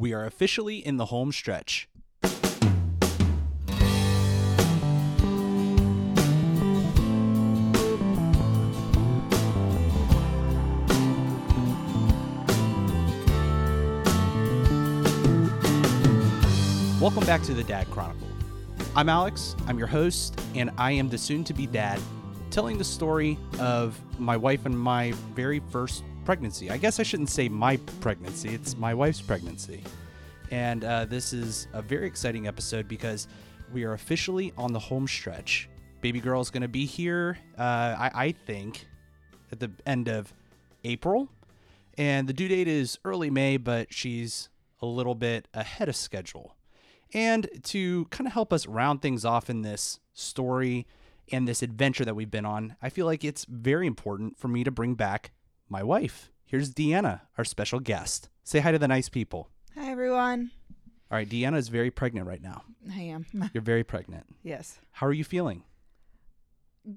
We are officially in the home stretch. Welcome back to the Dad Chronicle. I'm Alex, I'm your host, and I am the soon to be dad telling the story of my wife and my very first pregnancy. I guess I shouldn't say my pregnancy, it's my wife's pregnancy. And uh, this is a very exciting episode because we are officially on the home stretch. Baby girl is going to be here, uh, I, I think, at the end of April. And the due date is early May, but she's a little bit ahead of schedule. And to kind of help us round things off in this story and this adventure that we've been on, I feel like it's very important for me to bring back my wife. Here's Deanna, our special guest. Say hi to the nice people. Hi, everyone. All right, Deanna is very pregnant right now. I am. You're very pregnant. yes. How are you feeling?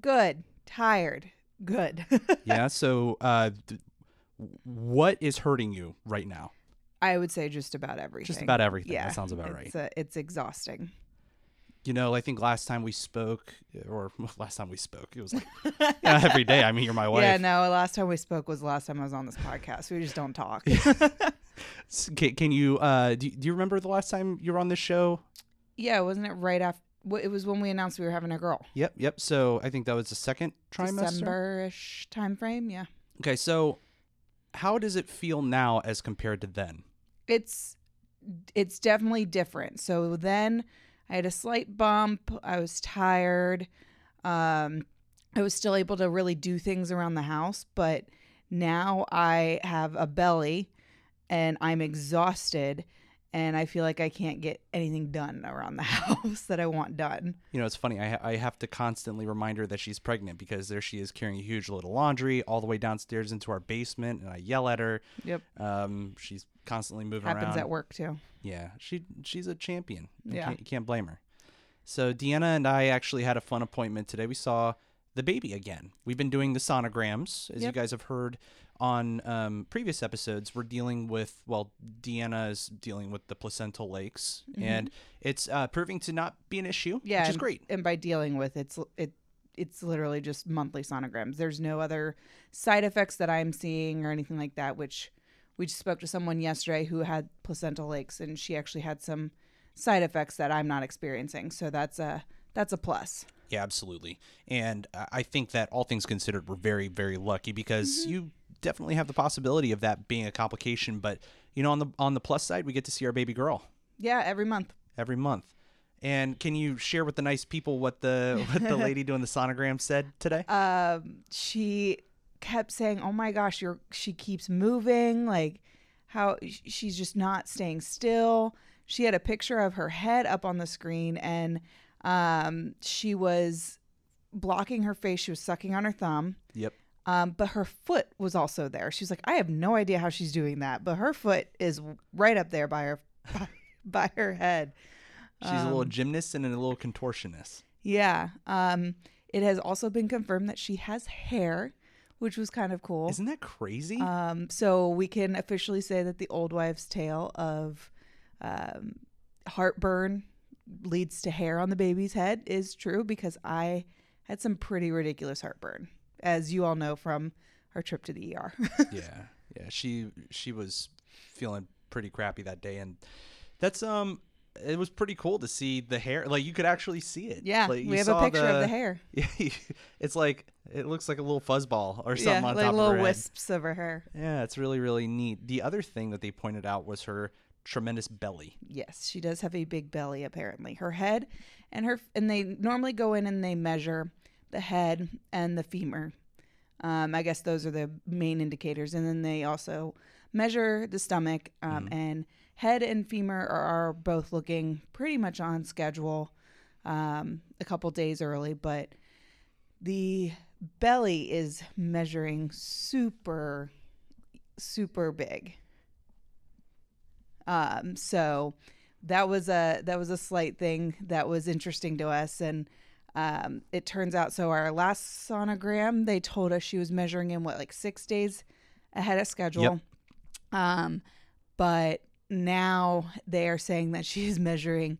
Good. Tired. Good. Yeah, so uh, th- what is hurting you right now? I would say just about everything. Just about everything. Yeah. That sounds about right. it's, uh, it's exhausting. You know, I think last time we spoke, or last time we spoke, it was like yeah, every day. I mean, you're my wife. Yeah, no, last time we spoke was the last time I was on this podcast. We just don't talk. Can, can you, uh, do, do you remember the last time you were on this show? yeah, wasn't it right after? It was when we announced we were having a girl. Yep, yep. So I think that was the second trimester. December-ish time frame. Yeah. Okay, so how does it feel now as compared to then? it's it's definitely different. So then I had a slight bump. I was tired. Um, I was still able to really do things around the house, but now I have a belly and I'm exhausted and I feel like I can't get anything done around the house that I want done. You know, it's funny. I, ha- I have to constantly remind her that she's pregnant because there she is carrying a huge load of laundry all the way downstairs into our basement, and I yell at her. Yep. Um, she's constantly moving around. Happens around. at work too. Yeah, she she's a champion. You Yeah. can't, you can't blame her. So Deanna and I actually had a fun appointment today. We saw the baby again. We've been doing the sonograms, as you guys have heard on um, previous episodes. We're dealing with well, Deanna is dealing with the placental lakes, and it's uh, proving to not be an issue, Mm-hmm. Yeah, which is and- great. And by dealing with it's it it's literally just monthly sonograms. There's no other side effects that I'm seeing or anything like that. Which we just spoke to someone yesterday who had placental lakes, and she actually had some side effects that I'm not experiencing. So that's a that's a plus. Yeah, absolutely. And I think that all things considered, we're very, very lucky because you definitely have the possibility of that being a complication. But you know, on the on the plus side, we get to see our baby girl Yeah, every month. every month. And can you share with the nice people what the what the lady doing the sonogram said today? um, she kept saying, "Oh my gosh, you're." She keeps moving, like how she's just not staying still. She had a picture of her head up on the screen, and um, she was blocking her face. She was sucking on her thumb, yep. um, but her foot was also there. She's like, "I have no idea how she's doing that, but her foot is right up there by her by, by her head." She's a little gymnast and a little contortionist. Yeah. Um, it has also been confirmed that she has hair, which was kind of cool. Isn't that crazy? Um, so we can officially say that the old wives' tale of um, heartburn leads to hair on the baby's head is true because I had some pretty ridiculous heartburn, as you all know from our trip to the ER. yeah, yeah. She she was feeling pretty crappy that day, and that's um. It was pretty cool to see the hair. Like you could actually see it. yeah, Like, you we have a picture of the hair. Yeah, it's like it looks like a little fuzzball or something Yeah, on like top little of her head. wisps of her hair. Yeah, it's really really neat. The other thing that they pointed out was her tremendous belly. Yes, she does have a big belly apparently. Her head and her and they normally go in and they measure the head and the femur. Um, I guess those are the main indicators, and then they also measure the stomach. Um, And head and femur are, both looking pretty much on schedule, um, a couple days early, but the belly is measuring super, super big. Um, so that was a that was a slight thing that was interesting to us, and um, it turns out so our last sonogram they told us she was measuring in what like six days ahead of schedule. Um, but now they are saying that she is measuring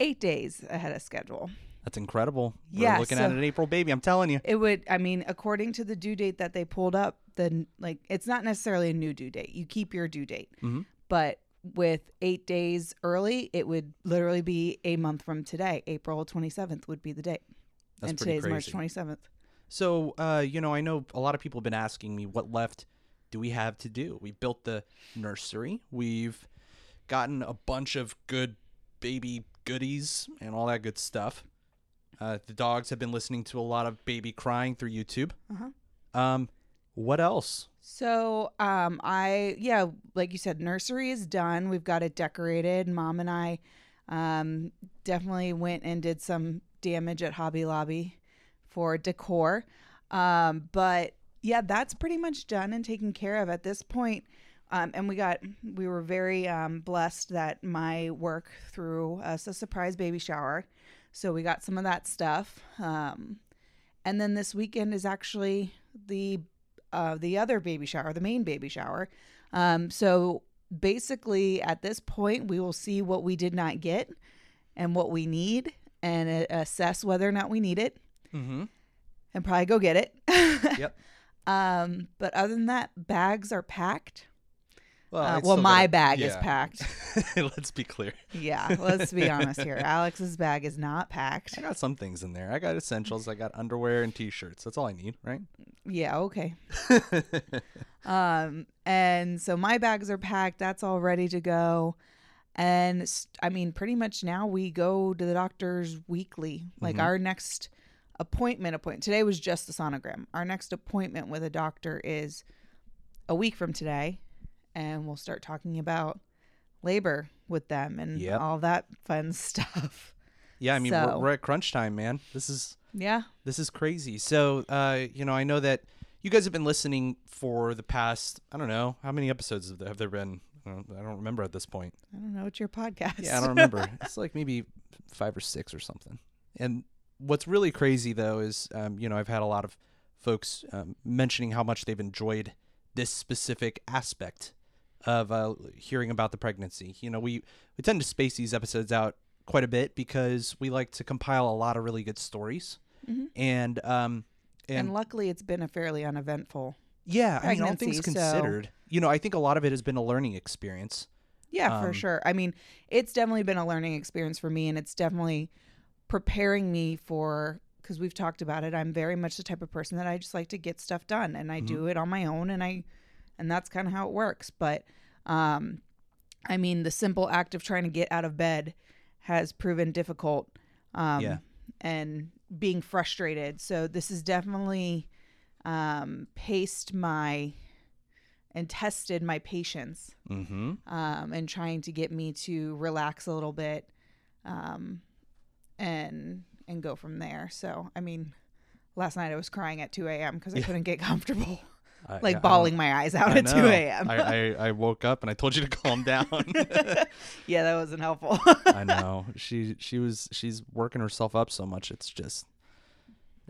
eight days ahead of schedule. That's incredible. We're Yeah, looking so- at an April baby. I'm telling you. It would, I mean, according to the due date that they pulled up, then like it's not necessarily a new due date. You keep your due date, Mhm. but with eight days early, it would literally be a month from today. April 27th would be the date. That's and today's March 27th. So, uh, you know, I know a lot of people have been asking me what left do we have to do? We built the nursery. We've gotten a bunch of good baby goodies and all that good stuff. Uh, the dogs have been listening to a lot of baby crying through YouTube. Uh-huh. Um, what else? So, um, I yeah, like you said, nursery is done. We've got it decorated. Mom and I, um, definitely went and did some damage at Hobby Lobby for decor. Um, but yeah, that's pretty much done and taken care of at this point. Um, and we got we were very um, blessed that my work threw us a surprise baby shower, so we got some of that stuff. Um, and then this weekend is actually the uh, the other baby shower, the main baby shower. Um, so basically, at this point, we will see what we did not get and what we need, and uh, assess whether or not we need it, Mm-hmm. and probably go get it. Yep. Um, but other than that, bags are packed. Well, Uh, well, my bag is packed. Let's be clear. Yeah, let's be honest here. Alex's bag is not packed. I got some things in there. I got essentials. I got underwear and t-shirts. That's all I need, right? Yeah, okay. Um, and so my bags are packed. That's all ready to go. And I mean, pretty much now we go to the doctors weekly. Like Mhm. our next appointment appointment today was just the sonogram. Our next appointment with a doctor is a week from today, and we'll start talking about labor with them and Yep. all that fun stuff. yeah, I mean, So- we're, we're at crunch time, man. This is Yeah. This is crazy. So, uh, you know, I know that you guys have been listening for the past, I don't know, how many episodes have there, have there been? I don't, I don't remember at this point. I don't know. It's your podcast. Yeah, I don't remember. it's like maybe five or six or something. And what's really crazy, though, is, um, you know, I've had a lot of folks um, mentioning how much they've enjoyed this specific aspect of uh, hearing about the pregnancy. You know, we, we tend to space these episodes out quite a bit because we like to compile a lot of really good stories. Mhm. And, um, and, and, luckily, it's been a fairly uneventful. yeah, I mean, all things pregnancy, so- considered, you know, I think a lot of it has been a learning experience. Yeah, for Um, sure. I mean, it's definitely been a learning experience for me, and it's definitely preparing me for because we've talked about it. I'm very much the type of person that I just like to get stuff done, and I do it on my own, and I, and that's kind of how it works. But, um, I mean, the simple act of trying to get out of bed has proven difficult. Um, Yeah. and being frustrated. So this is definitely um, paced my and tested my patience Mm-hmm. um, and trying to get me to relax a little bit um, and and go from there. So I mean, last night I was crying at 2 a.m. because I Yeah. couldn't get comfortable, I, like I bawling my eyes out I at 2 a.m. I, I, I woke up and I told you to calm down. yeah, that wasn't helpful. I know she she was she's working herself up so much. It's just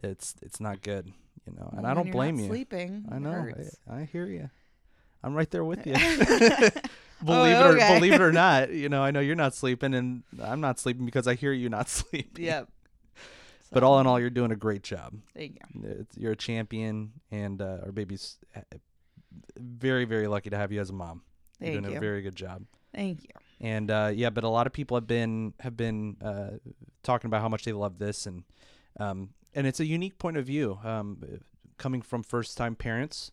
it's it's not good, you know. And I don't blame you. Sleeping, I know. I, I hear you. I'm right there with you. Oh, believe it or believe it or not, you know, I know you're not sleeping, and I'm not sleeping because I hear you not sleeping. Yep. But all in all, you're doing a great job. Thank you. It's, you're a champion, and uh, our baby's uh, very, very lucky to have you as a mom. You're doing you. a very good job. Thank you. And uh, yeah, but a lot of people have been have been uh, talking about how much they love this, and um, and it's a unique point of view um, coming from first time parents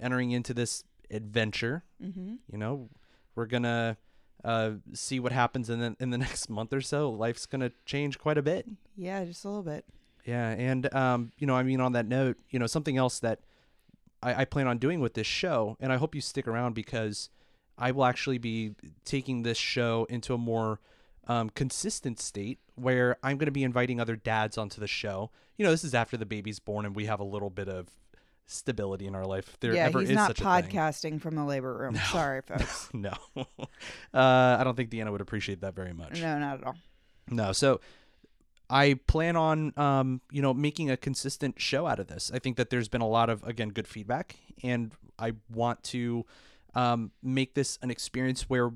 entering into this adventure. Mm-hmm. You know, we're gonna uh, see what happens in the in the next month or so. Life's gonna change quite a bit. Yeah, just a little bit. Yeah, and um, you know, I mean, on that note, you know, something else that I, I plan on doing with this show, and I hope you stick around because I will actually be taking this show into a more um, consistent state where I'm going to be inviting other dads onto the show. You know, this is after the baby's born and we have a little bit of stability in our life. If there yeah, ever he's is not such a thing. podcasting from the labor room. Sorry, folks. no, uh, I don't think Deanna would appreciate that very much. no, not at all. No, so I plan on um, you know, making a consistent show out of this. I think that there's been a lot of again good feedback and I want to um, make this an experience where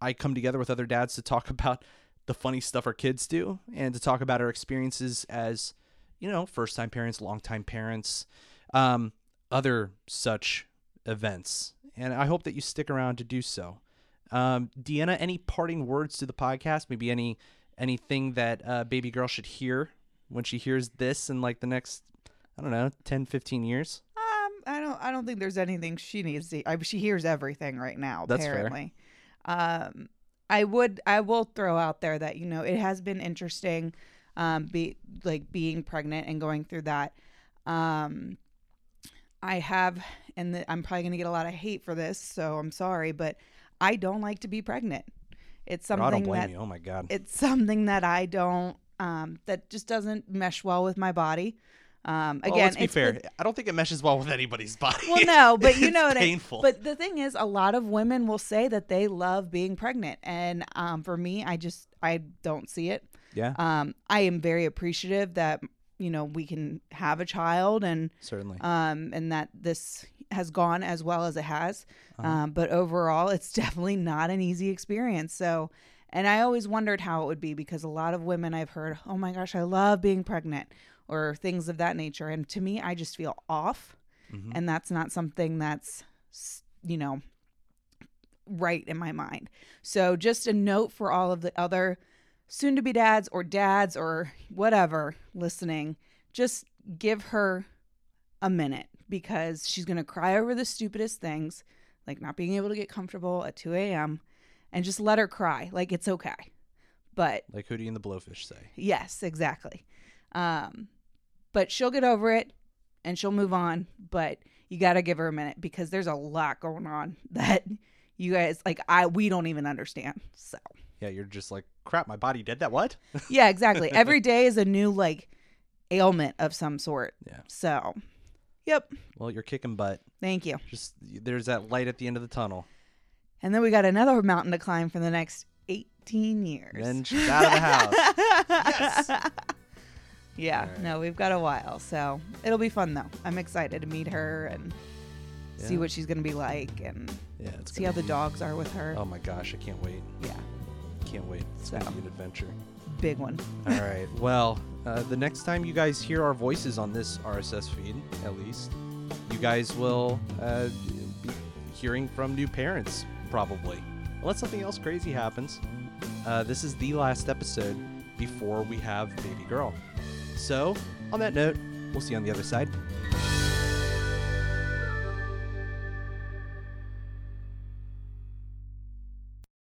I come together with other dads to talk about the funny stuff our kids do and to talk about our experiences as, you know, first time parents, long time parents, um, other such events. And I hope that you stick around to do so. Um, Deanna, any parting words to the podcast? Maybe any anything that uh, baby girl should hear when she hears this in like the next, I don't know, 10, 15 years? Um, I don't. I don't think there's anything she needs to. I, she hears everything right now. That's fair. apparently. Um, I would. I will throw out there that you know it has been interesting, um, be like being pregnant and going through that. Um, I have, and the, I'm probably gonna get a lot of hate for this, so I'm sorry, but I don't like to be pregnant. It's I don't something that you. Oh my god. it's something that I don't. Um, that just doesn't mesh well with my body. Um, Well, again, let's be it's fair. the- I don't think it meshes well with anybody's body. well, no, but you know what I painful. But the thing is, a lot of women will say that they love being pregnant, and um, for me, I just I don't see it. yeah, Um, I am very appreciative that you know we can have a child and certainly. um, and that this has gone as well as it has. Uh-huh. Um, but overall, it's definitely not an easy experience. So, and I always wondered how it would be because a lot of women I've heard, oh my gosh, I love being pregnant or things of that nature. And to me, I just feel off. Mhm. And that's not something that's, you know, right in my mind. So, just a note for all of the other soon to be dads or dads or whatever listening just give her a minute because she's going to cry over the stupidest things, like not being able to get comfortable at 2 a.m., and just let her cry. Like it's okay. But Like Hootie and the Blowfish say. yes, exactly. Um, but she'll get over it and she'll move on. But you got to give her a minute because there's a lot going on that you guys, like, I, we don't even understand. So, Yeah, you're just like, crap, my body did that. What? yeah, exactly. Every day is a new, like, ailment of some sort. Yeah. So, yep. Well, you're kicking butt. Thank you. Just there's that light at the end of the tunnel. And then we got another mountain to climb for the next 18 years. Then she's out of the house. yeah, All right. no, we've got a while. So it'll be fun, though. I'm excited to meet her and see what she's going to be like and Yeah, see how the dogs are with her. Oh my gosh, I can't wait. Yeah, Can't wait. It's So. gonna be an adventure. big one. All right. Well, uh, the next time you guys hear our voices on this RSS feed, at least, you guys will uh, be hearing from new parents, probably. Unless something else crazy happens. Uh, this is the last episode before we have baby girl. So, on that note, we'll see you on the other side.